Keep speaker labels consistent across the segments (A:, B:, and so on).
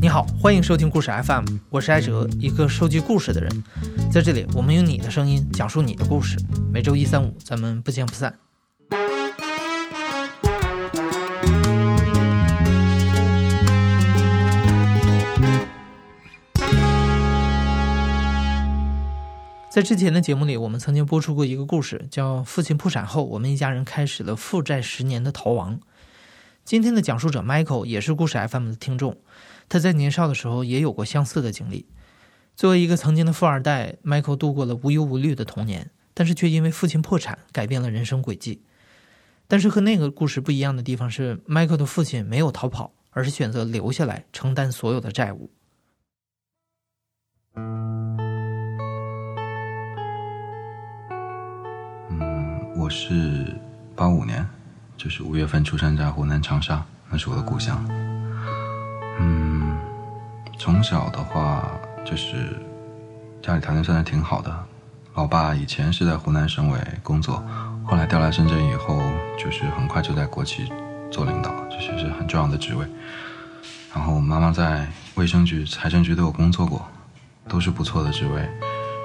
A: 你好，欢迎收听故事 FM，我是艾哲，一个收集故事的人。在这里，我们用你的声音讲述你的故事。每周一、三、五，咱们不见不散。在之前的节目里，我们曾经播出过一个故事，叫“父亲破产后，我们一家人开始了负债十年的逃亡”。今天的讲述者 Michael 也是故事 FM 的听众。他在年少的时候也有过相似的经历。作为一个曾经的富二代，Michael 度过了无忧无虑的童年，但是却因为父亲破产改变了人生轨迹。但是和那个故事不一样的地方是，Michael 的父亲没有逃跑，而是选择留下来承担所有的债务。
B: 我是八五年，就是五月份出生在湖南长沙，那是我的故乡。嗯。从小的话，就是家里条件算是挺好的。老爸以前是在湖南省委工作，后来调来深圳以后，就是很快就在国企做领导，就是是很重要的职位。然后妈妈在卫生局、财政局都有工作过，都是不错的职位。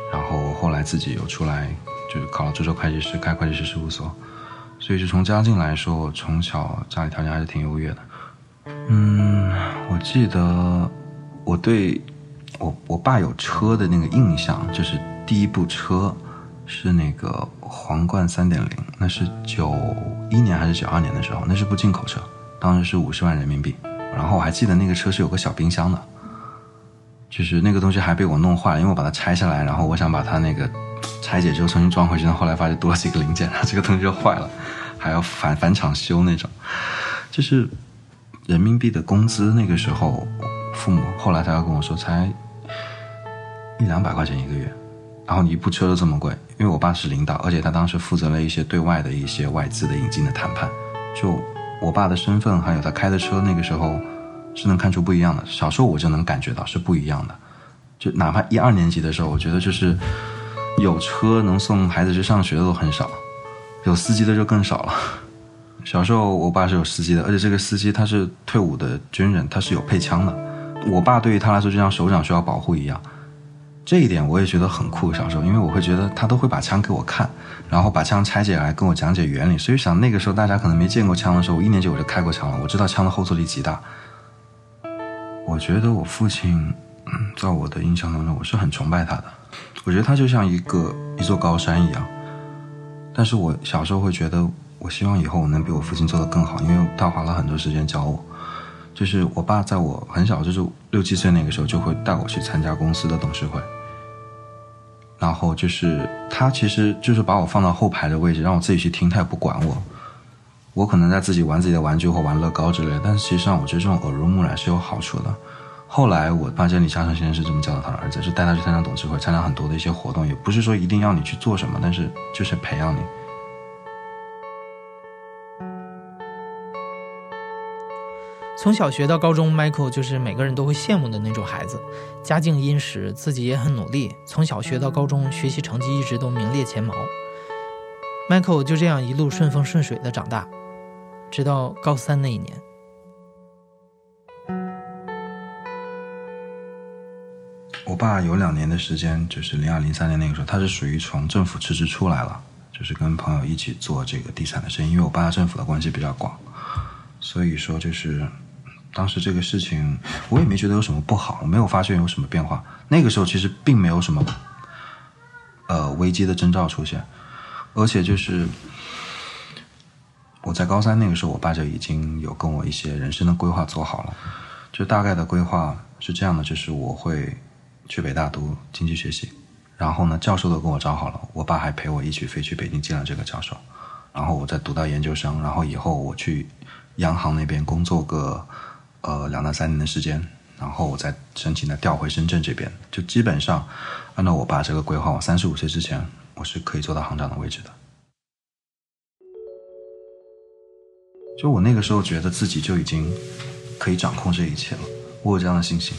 B: 然后后来自己又出来，就是考了州州会计师，开会计师事务所。所以就从家境来说，我从小家里条件还是挺优越的。嗯，我记得。我对我我爸有车的那个印象，就是第一部车是那个皇冠三点零，那是九一年还是九二年的时候，那是部进口车，当时是五十万人民币。然后我还记得那个车是有个小冰箱的，就是那个东西还被我弄坏了，因为我把它拆下来，然后我想把它那个拆解之后重新装回去，后来发现多了几个零件，这个东西就坏了，还要返返厂修那种。就是人民币的工资那个时候。父母后来他要跟我说，才一两百块钱一个月，然后你一部车都这么贵，因为我爸是领导，而且他当时负责了一些对外的一些外资的引进的谈判，就我爸的身份还有他开的车，那个时候是能看出不一样的。小时候我就能感觉到是不一样的，就哪怕一二年级的时候，我觉得就是有车能送孩子去上学的都很少，有司机的就更少了。小时候我爸是有司机的，而且这个司机他是退伍的军人，他是有配枪的。我爸对于他来说就像首长需要保护一样，这一点我也觉得很酷。小时候，因为我会觉得他都会把枪给我看，然后把枪拆解来跟我讲解原理。所以想那个时候大家可能没见过枪的时候，我一年级我就开过枪了，我知道枪的后坐力极大。我觉得我父亲，在我的印象当中，我是很崇拜他的。我觉得他就像一个一座高山一样。但是我小时候会觉得，我希望以后我能比我父亲做得更好，因为他花了很多时间教我。就是我爸在我很小，就是六七岁那个时候，就会带我去参加公司的董事会。然后就是他其实就是把我放到后排的位置，让我自己去听，他也不管我。我可能在自己玩自己的玩具或玩乐高之类，但是其实上我觉得这种耳濡目染是有好处的。后来我发现李嘉诚先生是这么教导他的儿子，是带他去参加董事会，参加很多的一些活动，也不是说一定要你去做什么，但是就是培养你。
A: 从小学到高中，Michael 就是每个人都会羡慕的那种孩子，家境殷实，自己也很努力。从小学到高中，学习成绩一直都名列前茅。Michael 就这样一路顺风顺水的长大，直到高三那一年。
B: 我爸有两年的时间，就是零二零三年那个时候，他是属于从政府辞职出来了，就是跟朋友一起做这个地产的生意。因为我爸政府的关系比较广，所以说就是。当时这个事情，我也没觉得有什么不好，我没有发现有什么变化。那个时候其实并没有什么，呃，危机的征兆出现，而且就是我在高三那个时候，我爸就已经有跟我一些人生的规划做好了。就大概的规划是这样的，就是我会去北大读经济学系，然后呢，教授都跟我找好了，我爸还陪我一起飞去北京见了这个教授，然后我再读到研究生，然后以后我去央行那边工作个。呃，两到三年的时间，然后我再申请的调回深圳这边，就基本上按照我爸这个规划，我三十五岁之前我是可以做到行长的位置的。就我那个时候觉得自己就已经可以掌控这一切了，我有这样的信心，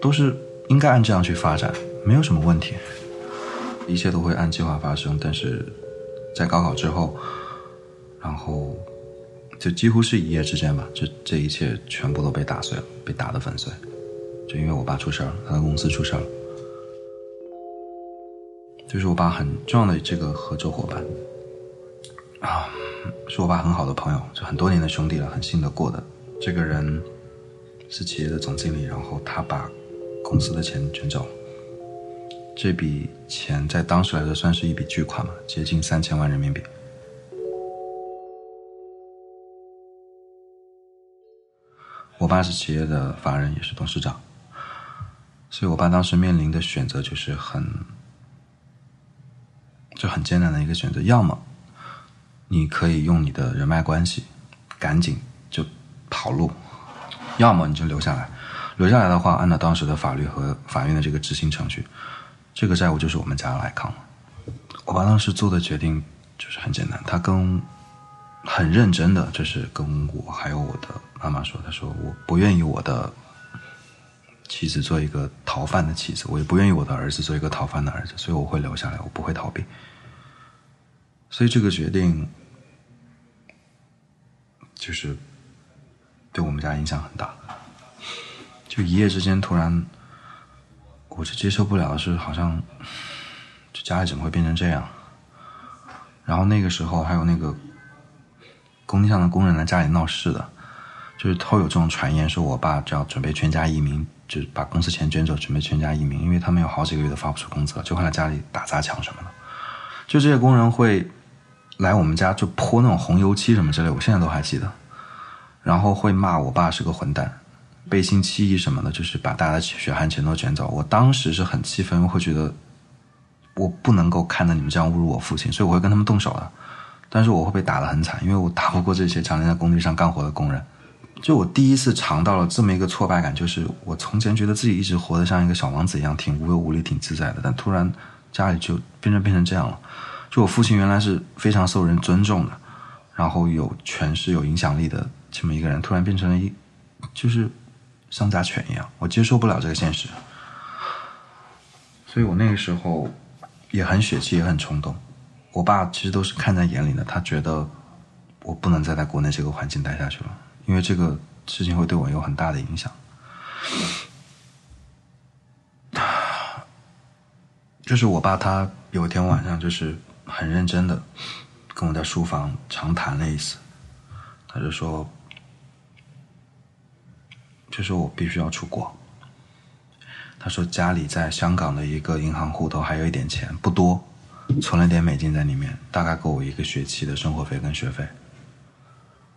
B: 都是应该按这样去发展，没有什么问题，一切都会按计划发生。但是在高考之后，然后就几乎是一夜之间吧，这这一切全部都被打碎了，被打得粉碎。就因为我爸出事了，他的公司出事了，就是我爸很重要的这个合作伙伴啊，是我爸很好的朋友，就很多年的兄弟了，很信得过的。这个人是企业的总经理，然后他把公司的钱卷走。这笔钱在当时来说算是一笔巨款嘛，接近三千万人民币。我爸是企业的法人，也是董事长。所以我爸当时面临的选择就是很，就很艰难的一个选择，要么你可以用你的人脉关系赶紧就跑路，要么你就留下来。留下来的话，按照当时的法律和法院的这个执行程序，这个债务就是我们家来扛。我爸当时做的决定就是很简单，他跟很认真的就是跟我还有我的妈妈说，他说我不愿意我的。妻子做一个逃犯的妻子，我也不愿意我的儿子做一个逃犯的儿子，所以我会留下来，我不会逃避。所以这个决定就是对我们家影响很大。就一夜之间，突然我就接受不了，是好像就家里怎么会变成这样？然后那个时候还有那个工地上的工人来家里闹事的，就是偷有这种传言，说我爸就要准备全家移民。就是把公司钱捐走，准备全家移民，因为他们有好几个月都发不出工资了，就会来家里打砸抢什么的。就这些工人会来我们家，就泼那种红油漆什么之类，我现在都还记得。然后会骂我爸是个混蛋，背信弃义什么的，就是把大家的血汗钱都卷走。我当时是很气愤，会觉得我不能够看着你们这样侮辱我父亲，所以我会跟他们动手的。但是我会被打得很惨，因为我打不过这些常年在工地上干活的工人。就我第一次尝到了这么一个挫败感，就是我从前觉得自己一直活得像一个小王子一样，挺无忧无虑、挺自在的，但突然家里就变成变成这样了。就我父亲原来是非常受人尊重的，然后有权势、有影响力的这么一个人，突然变成了一就是丧家犬一样，我接受不了这个现实。所以我那个时候也很血气，也很冲动。我爸其实都是看在眼里的，他觉得我不能再在国内这个环境待下去了。因为这个事情会对我有很大的影响，就是我爸他有一天晚上就是很认真的跟我在书房长谈了一次，他就说，就说我必须要出国，他说家里在香港的一个银行户头还有一点钱不多，存了点美金在里面，大概够我一个学期的生活费跟学费。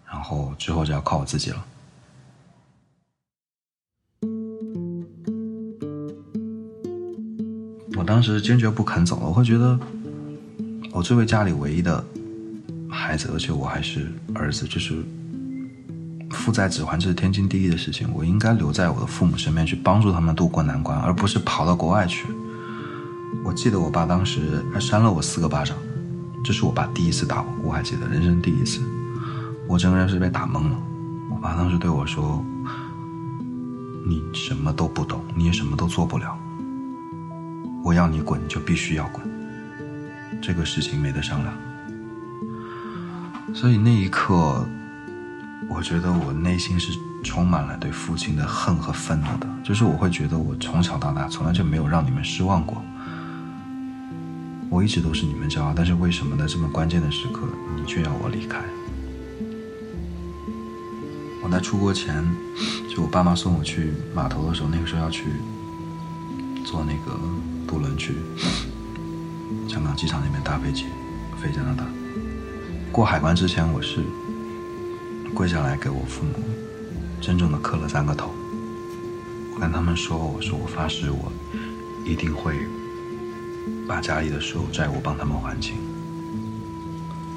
B: 然后之后就要靠我自己了。我当时坚决不肯走了，我会觉得，我作为家里唯一的孩子，而且我还是儿子，就是父债子还，这是天经地义的事情。我应该留在我的父母身边去帮助他们渡过难关，而不是跑到国外去。我记得我爸当时还扇了我四个巴掌，这是我爸第一次打我，我还记得，人生第一次。我整个人是被打懵了。我爸当时对我说：“你什么都不懂，你也什么都做不了。我要你滚，你就必须要滚。这个事情没得商量。”所以那一刻，我觉得我内心是充满了对父亲的恨和愤怒的。就是我会觉得，我从小到大从来就没有让你们失望过。我一直都是你们骄傲，但是为什么在这么关键的时刻，你却要我离开？我在出国前，就我爸妈送我去码头的时候，那个时候要去坐那个渡轮去香港机场那边搭飞机飞加拿大。过海关之前，我是跪下来给我父母郑重的磕了三个头。我跟他们说：“我说我发誓，我一定会把家里的所有债务帮他们还清。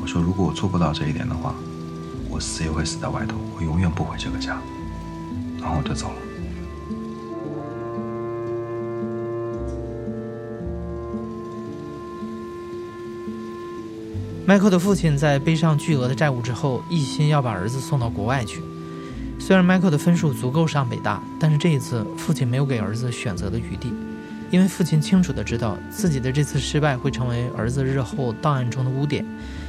B: 我说，如果我做不到这一点的话。”我死也会死在外头，我永远不回这个家，然后我就走了。
A: 迈克的父亲在背上巨额的债务之后，一心要把儿子送到国外去。虽然迈克的分数足够上北大，但是这一次父亲没有给儿子选择的余地，因为父亲清楚的知道自己的这次失败会成为儿子日后档案中的污点。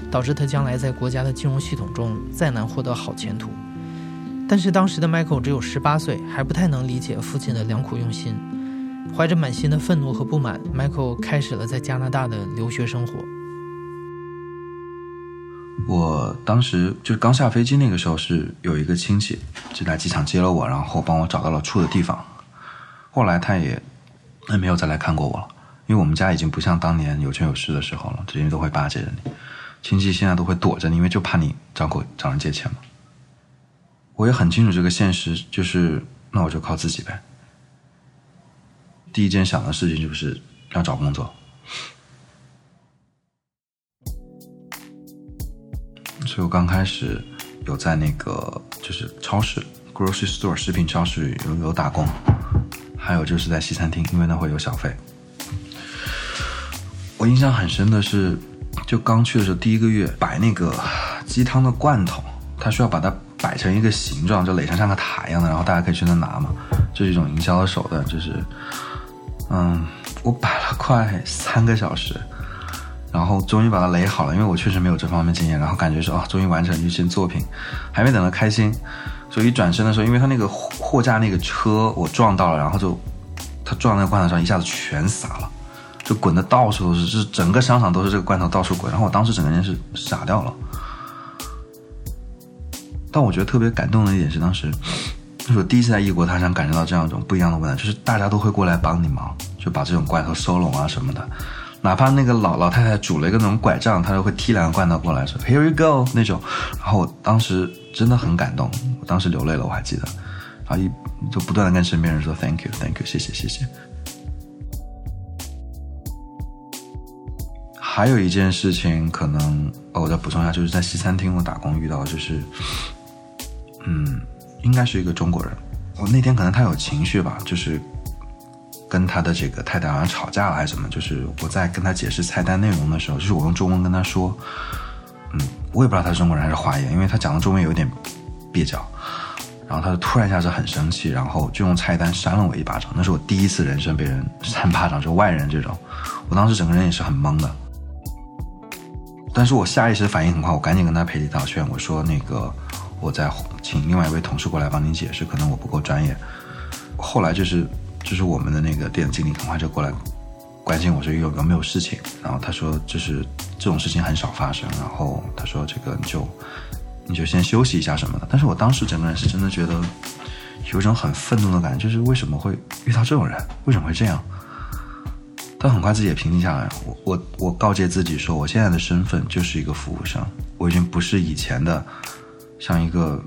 A: 导致他将来在国家的金融系统中再难获得好前途。但是当时的 Michael 只有十八岁，还不太能理解父亲的良苦用心。怀着满心的愤怒和不满，Michael 开始了在加拿大的留学生活。
B: 我当时就刚下飞机，那个时候是有一个亲戚就在机场接了我，然后帮我找到了住的地方。后来他也没有再来看过我了，因为我们家已经不像当年有权有势的时候了，人家都会巴结着你，亲戚现在都会躲着你，因为就怕你张口找人借钱嘛。我也很清楚这个现实，就是那我就靠自己呗。第一件想的事情就是要找工作，所以我刚开始有在那个就是超市 （grocery store） 食品超市有有打工，还有就是在西餐厅，因为那会有小费。我印象很深的是，就刚去的时候第一个月摆那个鸡汤的罐头，他需要把它。摆成一个形状，就垒成像个塔一样的，然后大家可以去那拿嘛，这是一种营销的手段。就是，嗯，我摆了快三个小时，然后终于把它垒好了，因为我确实没有这方面经验，然后感觉说啊，终于完成一件作品，还没等到开心，所以一转身的时候，因为他那个货架那个车我撞到了，然后就他撞那个罐头上，一下子全洒了，就滚的到处都是，就是整个商场都是这个罐头到处滚，然后我当时整个人是傻掉了。但我觉得特别感动的一点是，当时是我第一次在异国他乡感受到这样一种不一样的温暖，就是大家都会过来帮你忙，就把这种罐头收拢啊什么的。哪怕那个老老太太拄了一个那种拐杖，她都会提两个罐头过来说 “Here you go” 那种。然后我当时真的很感动，我当时流泪了，我还记得。然后一就不断的跟身边人说 “Thank you, Thank you，谢谢谢谢”。还有一件事情，可能我再补充一下，就是在西餐厅我打工遇到，就是。嗯，应该是一个中国人。我那天可能他有情绪吧，就是跟他的这个太太好像吵架了还是什么。就是我在跟他解释菜单内容的时候，就是我用中文跟他说，嗯，我也不知道他是中国人还是华裔，因为他讲的中文有点蹩脚。然后他就突然一下子很生气，然后就用菜单扇了我一巴掌。那是我第一次人生被人扇巴掌，就外人这种。我当时整个人也是很懵的。但是我下意识的反应很快，我赶紧跟他赔礼道歉，我说那个。我再请另外一位同事过来帮您解释，可能我不够专业。后来就是就是我们的那个店经理很快就过来关心我说有有没有事情，然后他说就是这种事情很少发生，然后他说这个你就你就先休息一下什么的。但是我当时整个人是真的觉得有一种很愤怒的感觉，就是为什么会遇到这种人？为什么会这样？但很快自己也平静下来，我我我告诫自己说，我现在的身份就是一个服务生，我已经不是以前的。像一个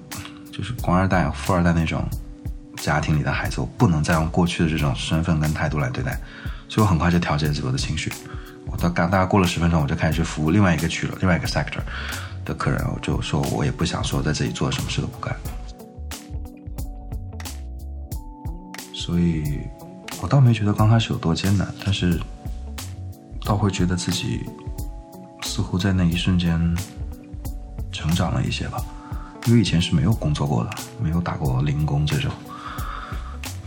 B: 就是官二代、富二代那种家庭里的孩子，我不能再用过去的这种身份跟态度来对待，所以我很快就调节自己的情绪。我到刚大概过了十分钟，我就开始去服务另外一个区了，另外一个 sector 的客人，我就说我也不想说在这里做什么事都不干。所以，我倒没觉得刚开始有多艰难，但是倒会觉得自己似乎在那一瞬间成长了一些吧。因为以前是没有工作过的，没有打过零工这种，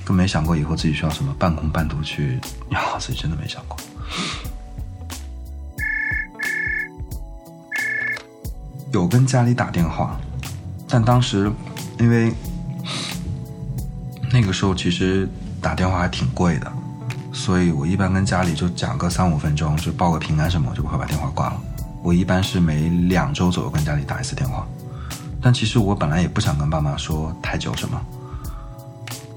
B: 更没想过以后自己需要什么半工半读去养好自己，真的没想过。有跟家里打电话，但当时因为那个时候其实打电话还挺贵的，所以我一般跟家里就讲个三五分钟，就报个平安什么，我就不会把电话挂了。我一般是每两周左右跟家里打一次电话。但其实我本来也不想跟爸妈说太久什么，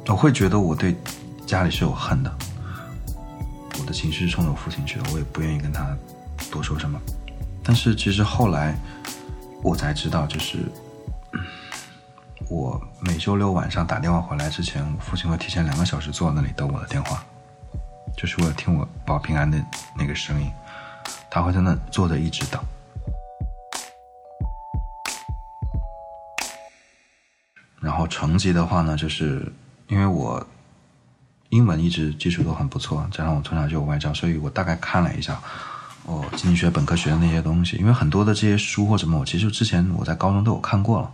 B: 我会觉得我对家里是有恨的，我的情绪是冲着我父亲去的，我也不愿意跟他多说什么。但是其实后来我才知道，就是我每周六晚上打电话回来之前，我父亲会提前两个小时坐在那里等我的电话，就是为了听我报平安的那个声音，他会在那坐着一直等。然后成绩的话呢，就是因为我英文一直基础都很不错，加上我从小就有外教，所以我大概看了一下，哦，经济学本科学的那些东西，因为很多的这些书或什么，我其实之前我在高中都有看过了，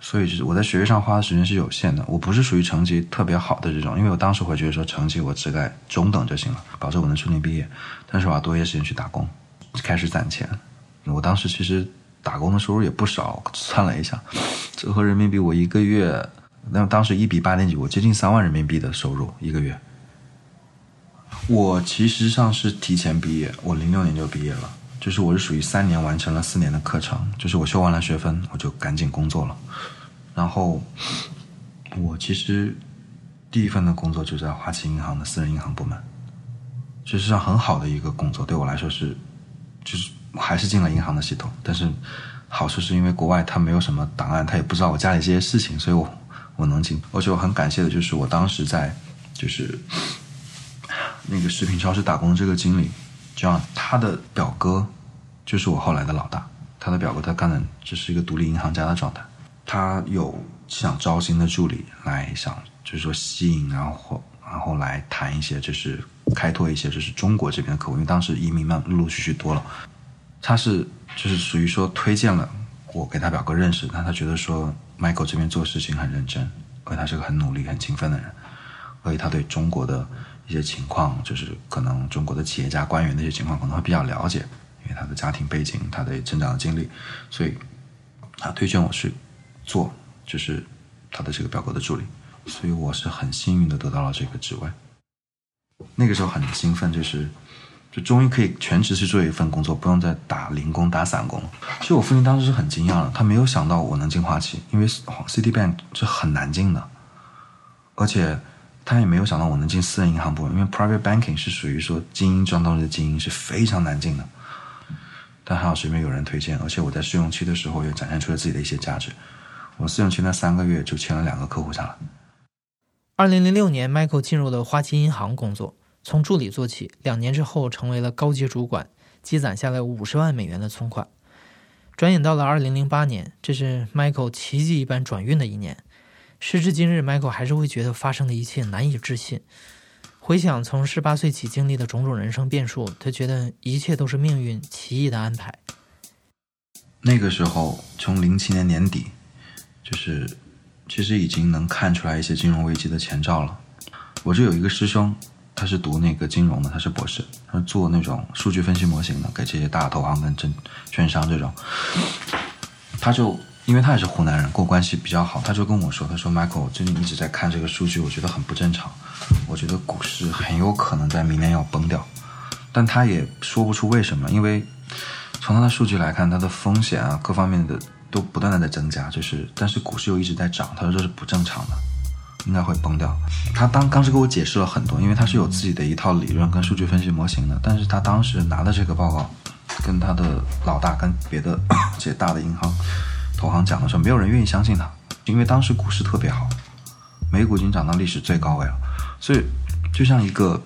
B: 所以就是我在学业上花的时间是有限的。我不是属于成绩特别好的这种，因为我当时会觉得说成绩我只该中等就行了，保证我能顺利毕业。但是我要多一些时间去打工，开始攒钱，我当时其实打工的收入也不少，算了一下，折合人民币我一个月，那当时一比八点几，我接近三万人民币的收入一个月。我其实上是提前毕业，我零六年就毕业了，就是我是属于三年完成了四年的课程，就是我修完了学分，我就赶紧工作了。然后我其实第一份的工作就在花旗银行的私人银行部门，其实上很好的一个工作，对我来说是，就是还是进了银行的系统，但是好处是因为国外他没有什么档案，他也不知道我家里这些事情，所以我我能进。而且我很感谢的就是我当时在就是。那个食品超市打工的这个经理，这样他的表哥就是我后来的老大。他的表哥他干的只是一个独立银行家的状态。他有想招新的助理来想，就是说吸引，然后然后来谈一些，就是开拓一些，就是中国这边的客户。因为当时移民们陆陆续续多了，他是就是属于说推荐了我给他表哥认识，但他觉得说 Michael 这边做事情很认真，而且他是个很努力、很勤奋的人，而且他对中国的。一些情况，就是可能中国的企业家官员的一些情况可能会比较了解，因为他的家庭背景、他的成长的经历，所以他推荐我去做，就是他的这个表哥的助理，所以我是很幸运的得到了这个职位。那个时候很兴奋，就是就终于可以全职去做一份工作，不用再打零工、打散工。其实我父亲当时是很惊讶的，他没有想到我能进花旗，因为 Citibank 是很难进的，而且。他也没有想到我能进私人银行部门，因为 private banking 是属于说精英中的精英，是非常难进的。但还好身边有人推荐，而且我在试用期的时候也展现出了自己的一些价值。我试用期那三个月就签了两个客户下来。
A: 二零零六年，Michael 进入了花旗银行工作，从助理做起，两年之后成为了高级主管，积攒下来五十万美元的存款。转眼到了二零零八年，这是 Michael 奇迹一般转运的一年。时至今日，Michael 还是会觉得发生的一切难以置信。回想从十八岁起经历的种种人生变数，他觉得一切都是命运奇异的安排。
B: 那个时候，从零七年年底，就是其实已经能看出来一些金融危机的前兆了。我这有一个师兄，他是读那个金融的，他是博士，他是做那种数据分析模型的，给这些大投行跟证券商这种，他就。因为他也是湖南人，跟我关系比较好，他就跟我说：“他说，Michael，最近一直在看这个数据，我觉得很不正常。我觉得股市很有可能在明年要崩掉，但他也说不出为什么。因为从他的数据来看，他的风险啊，各方面的都不断的在增加，就是但是股市又一直在涨。他说这是不正常的，应该会崩掉。他当当时给我解释了很多，因为他是有自己的一套理论跟数据分析模型的。但是他当时拿的这个报告，跟他的老大跟别的这些大的银行。”投行讲的时候，没有人愿意相信他，因为当时股市特别好，美股已经涨到历史最高位了，所以就像一个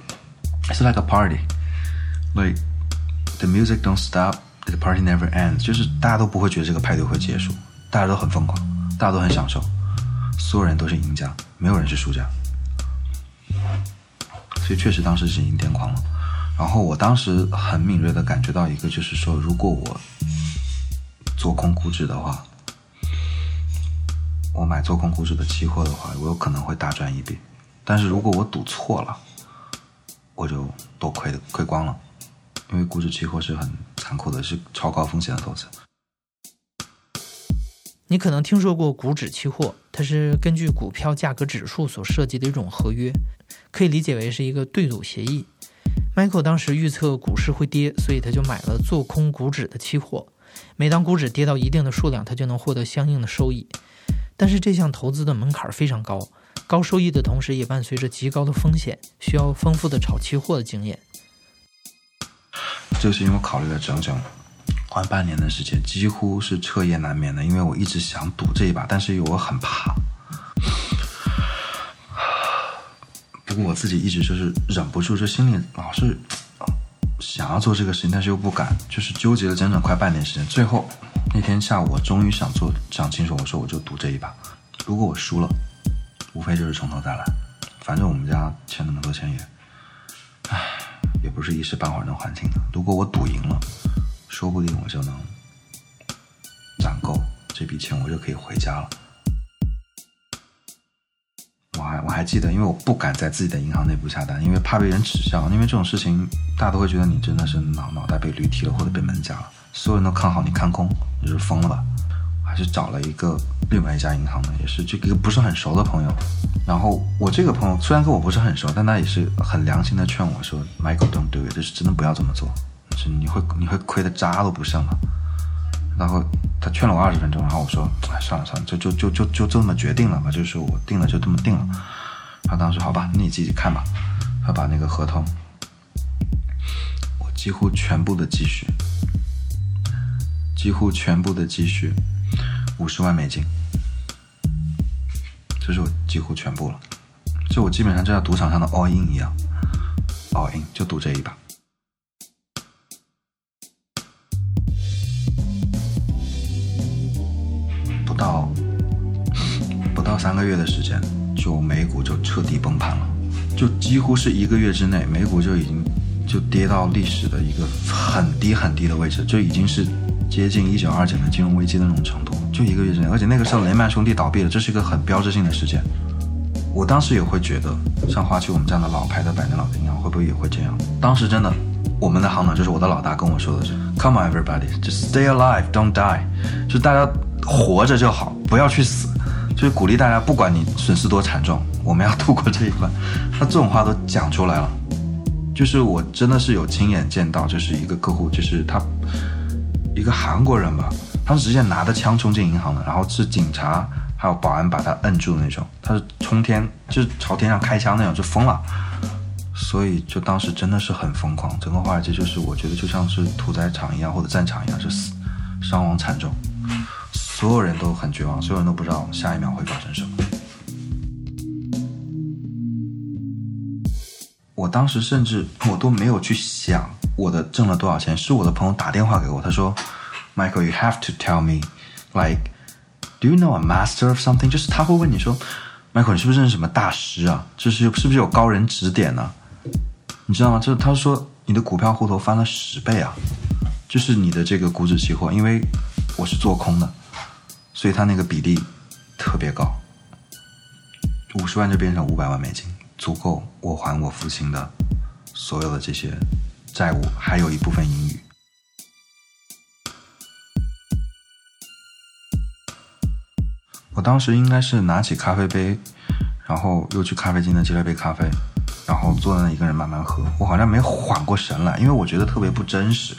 B: ，it's like a party，like the music don't stop，the party never ends，就是大家都不会觉得这个派对会结束，大家都很疯狂，大家都很享受，所有人都是赢家，没有人是输家，所以确实当时是已经癫狂了。然后我当时很敏锐的感觉到一个，就是说，如果我做空股指的话。我买做空股指的期货的话，我有可能会大赚一笔，但是如果我赌错了，我就都亏的亏光了，因为股指期货是很残酷的，是超高风险的投资。
A: 你可能听说过股指期货，它是根据股票价格指数所设计的一种合约，可以理解为是一个对赌协议。Michael 当时预测股市会跌，所以他就买了做空股指的期货，每当股指跌到一定的数量，他就能获得相应的收益。但是这项投资的门槛非常高，高收益的同时也伴随着极高的风险，需要丰富的炒期货的经验。
B: 这是因为我考虑了整整换半年的时间，几乎是彻夜难眠的，因为我一直想赌这一把，但是我很怕。不过我自己一直就是忍不住，就心里老是想要做这个事情，但是又不敢，就是纠结了整整快半年时间，最后。那天下午，我终于想做想清楚，我说我就赌这一把，如果我输了，无非就是从头再来，反正我们家欠那么多钱也，唉，也不是一时半会儿能还清的。如果我赌赢了，说不定我就能攒够这笔钱，我就可以回家了。我还我还记得，因为我不敢在自己的银行内部下单，因为怕被人耻笑，因为这种事情大家都会觉得你真的是脑脑袋被驴踢了或者被门夹了。所有人都看好你看空，你是疯了吧？还是找了一个另外一家银行的，也是这个不是很熟的朋友。然后我这个朋友虽然跟我不是很熟，但他也是很良心的劝我说：“Michael don't do it，就是真的不要这么做，是你会你会亏的渣都不剩了。”然后他劝了我二十分钟，然后我说：“哎，算了算了，就就就就就这么决定了吧，就是我定了就这么定了。”他当时好吧，那你自己看吧。他把那个合同，我几乎全部的积蓄，几乎全部的积蓄。五十万美金，这是我几乎全部了，就我基本上就像赌场上的 all in 一样，all in 就赌这一把。到三个月的时间，就美股就彻底崩盘了，就几乎是一个月之内，美股就已经就跌到历史的一个很低很低的位置，就已经是接近一九二九年金融危机的那种程度。就一个月之内，而且那个时候雷曼兄弟倒闭了，这是一个很标志性的事件。我当时也会觉得，像花旗我们这样的老牌的百年老银行会不会也会这样？当时真的，我们的行长就是我的老大跟我说的是：“Come on, everybody, just stay alive, don't die。”就大家活着就好，不要去死。就鼓励大家，不管你损失多惨重，我们要度过这一关。他这种话都讲出来了，就是我真的是有亲眼见到，就是一个客户，就是他一个韩国人吧。他是直接拿着枪冲进银行的，然后是警察还有保安把他摁住的那种。他是冲天，就是朝天上开枪那种，就疯了。所以就当时真的是很疯狂，整个华尔街就是我觉得就像是屠宰场一样或者战场一样，是死伤亡惨重，所有人都很绝望，所有人都不知道下一秒会发生什么。我当时甚至我都没有去想我的挣了多少钱，是我的朋友打电话给我，他说。Michael, you have to tell me, like, do you know a master of something？就是他会问你说，Michael，你是不是认识什么大师啊？就是是不是有高人指点呢？你知道吗？就是他说你的股票户头翻了十倍啊，就是你的这个股指期货，因为我是做空的，所以他那个比例特别高，五十万就变成五百万美金，足够我还我父亲的所有的这些债务，还有一部分盈余。我当时应该是拿起咖啡杯，然后又去咖啡机那接了杯咖啡，然后坐在那一个人慢慢喝。我好像没缓过神来，因为我觉得特别不真实。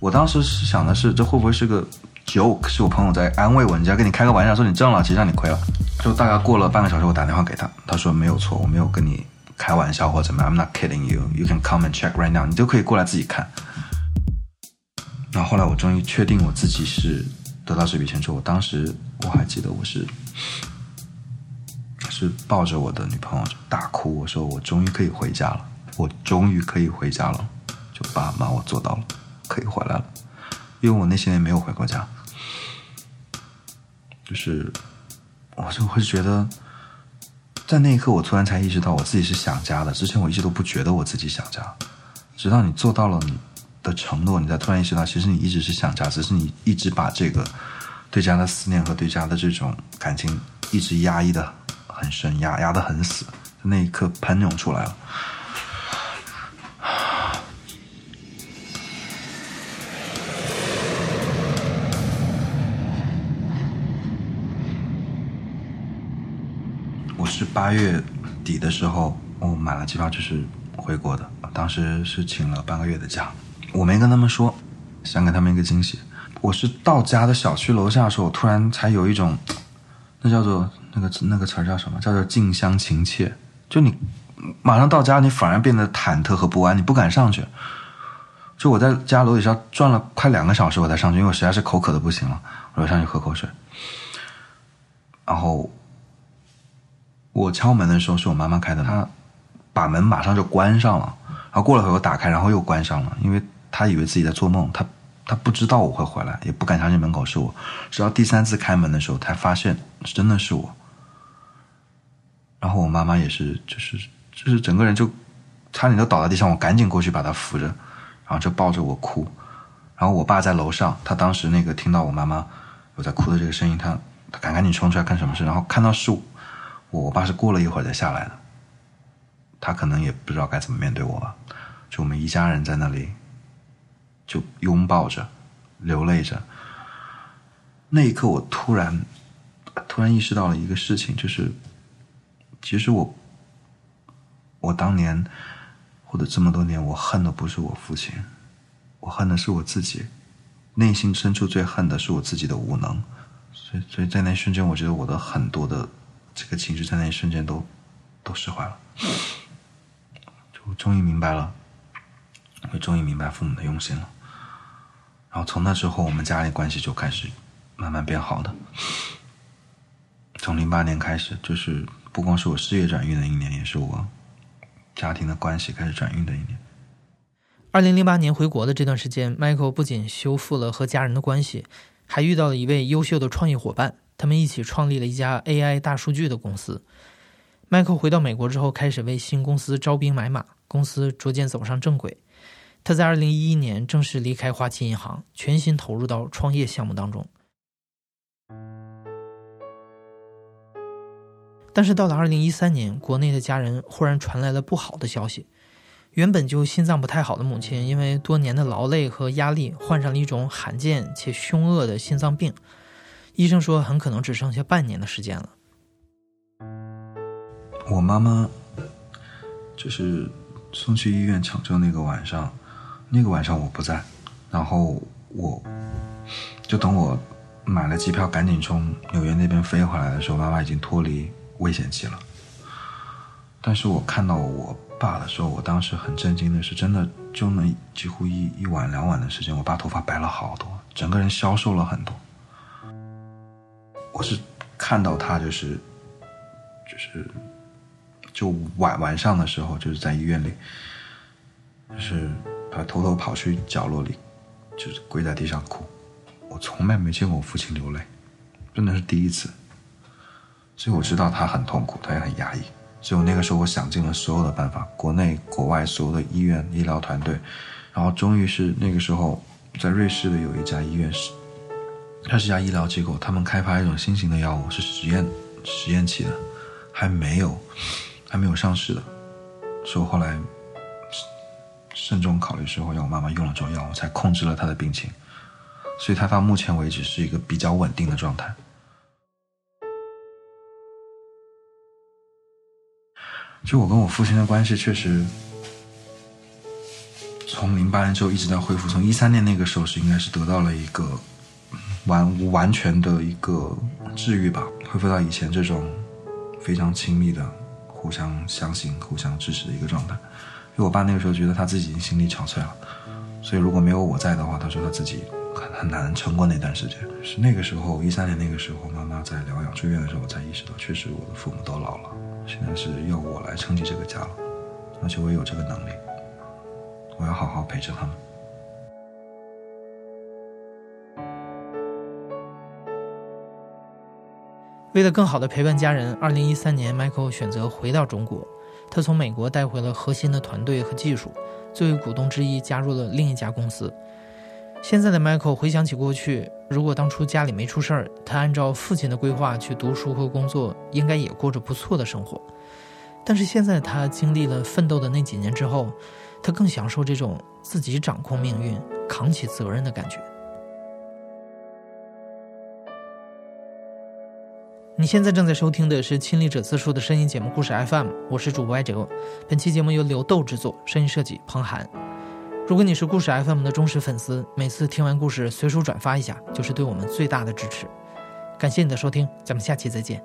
B: 我当时是想的是，这会不会是个 joke？是我朋友在安慰我，人家跟你开个玩笑，说你挣了，其实让你亏了。就大概过了半个小时，我打电话给他，他说没有错，我没有跟你开玩笑或者怎么样。I'm not kidding you. You can come and check right now. 你就可以过来自己看。然后后来我终于确定我自己是。得到这笔钱之后，我当时我还记得我是是抱着我的女朋友大哭，我说我终于可以回家了，我终于可以回家了，就爸妈我做到了，可以回来了，因为我那些年没有回过家，就是我就会觉得，在那一刻我突然才意识到我自己是想家的，之前我一直都不觉得我自己想家，直到你做到了你。的承诺，你才突然意识到，其实你一直是想家，只是你一直把这个对家的思念和对家的这种感情一直压抑的很深，压压的很死，那一刻喷涌出来了。八月底的时候，我买了机票，就是回国的，当时是请了半个月的假。我没跟他们说，想给他们一个惊喜。我是到家的小区楼下的时候，我突然才有一种，那叫做那个那个词儿叫什么？叫做近乡情怯。就你马上到家，你反而变得忐忑和不安，你不敢上去。就我在家楼底下转了快两个小时，我才上去，因为我实在是口渴的不行了，我就上去喝口水。然后我敲门的时候是我妈妈开的，她把门马上就关上了。然后过了会我打开，然后又关上了，因为。她以为自己在做梦，她她不知道我会回来，也不敢相信门口是我。直到第三次开门的时候，才发现真的是我。然后我妈妈也是，就是就是整个人就差点就倒在地上，我赶紧过去把她扶着，然后就抱着我哭。然后我爸在楼上，他当时那个听到我妈妈有在哭的这个声音，他他赶赶紧冲出来看什么事，然后看到是我，爸是过了一会儿才下来的。他可能也不知道该怎么面对我吧，就我们一家人在那里。就拥抱着，流泪着。那一刻，我突然突然意识到了一个事情，就是其实我我当年或者这么多年，我恨的不是我父亲，我恨的是我自己，内心深处最恨的是我自己的无能。所以，所以在那一瞬间，我觉得我的很多的这个情绪在那一瞬间都都释怀了，就终于明白了，我终于明白父母的用心了。然后从那之后，我们家里关系就开始。慢慢变好的，从零八年开始，就是不光是我事业转运的一年，也是我家庭的关系开始转运的一年。
A: 二零零八年回国的这段时间，Michael 不仅修复了和家人的关系，还遇到了一位优秀的创业伙伴，他们一起创立了一家 AI 大数据的公司。Michael 回到美国之后，开始为新公司招兵买马，公司逐渐走上正轨。他在二零一一年正式离开花旗银行，全心投入到创业项目当中。但是到了二零一三年，国内的家人忽然传来了不好的消息。原本就心脏不太好的母亲，因为多年的劳累和压力，患上了一种罕见且凶恶的心脏病。医生说，很可能只剩下半年的时间了。
B: 我妈妈就是送去医院抢救那个晚上，那个晚上我不在，然后我就等我买了机票，赶紧从纽约那边飞回来的时候，妈妈已经脱离。危险期了，但是我看到我爸的时候，我当时很震惊的是，真的就那几乎一一晚两晚的时间，我爸头发白了好多，整个人消瘦了很多。我是看到他就是，就是就晚晚上的时候，就是在医院里，就是他偷偷跑去角落里，就是跪在地上哭。我从来没见过我父亲流泪，真的是第一次。所以我知道他很痛苦，他也很压抑。所以我那个时候，我想尽了所有的办法，国内国外所有的医院医疗团队，然后终于是那个时候，在瑞士的有一家医院是，它是一家医疗机构，他们开发一种新型的药物，是实验实验期的，还没有还没有上市的。所以后来慎重考虑之后，让我妈妈用了这种药物，才控制了她的病情。所以她到目前为止是一个比较稳定的状态。就我跟我父亲的关系，确实从零八年之后一直在恢复。从一三年那个时候是应该是得到了一个完完全的一个治愈吧，恢复到以前这种非常亲密的、互相相信、互相支持的一个状态。因为我爸那个时候觉得他自己已经心力憔悴了，所以如果没有我在的话，他说他自己很很难撑过那段时间。是那个时候，一三年那个时候，妈妈在疗养住院的时候，我才意识到，确实我的父母都老了。现在是要我来撑起这个家了，而且我也有这个能力，我要好好陪着他们。
A: 为了更好的陪伴家人，二零一三年，Michael 选择回到中国。他从美国带回了核心的团队和技术，作为股东之一，加入了另一家公司。现在的 Michael 回想起过去，如果当初家里没出事儿，他按照父亲的规划去读书和工作，应该也过着不错的生活。但是现在他经历了奋斗的那几年之后，他更享受这种自己掌控命运、扛起责任的感觉。你现在正在收听的是《亲历者自述》的声音节目故事 FM，我是主播艾哲。本期节目由刘豆制作，声音设计彭涵。如果你是故事 FM 的忠实粉丝，每次听完故事随手转发一下，就是对我们最大的支持。感谢你的收听，咱们下期再见。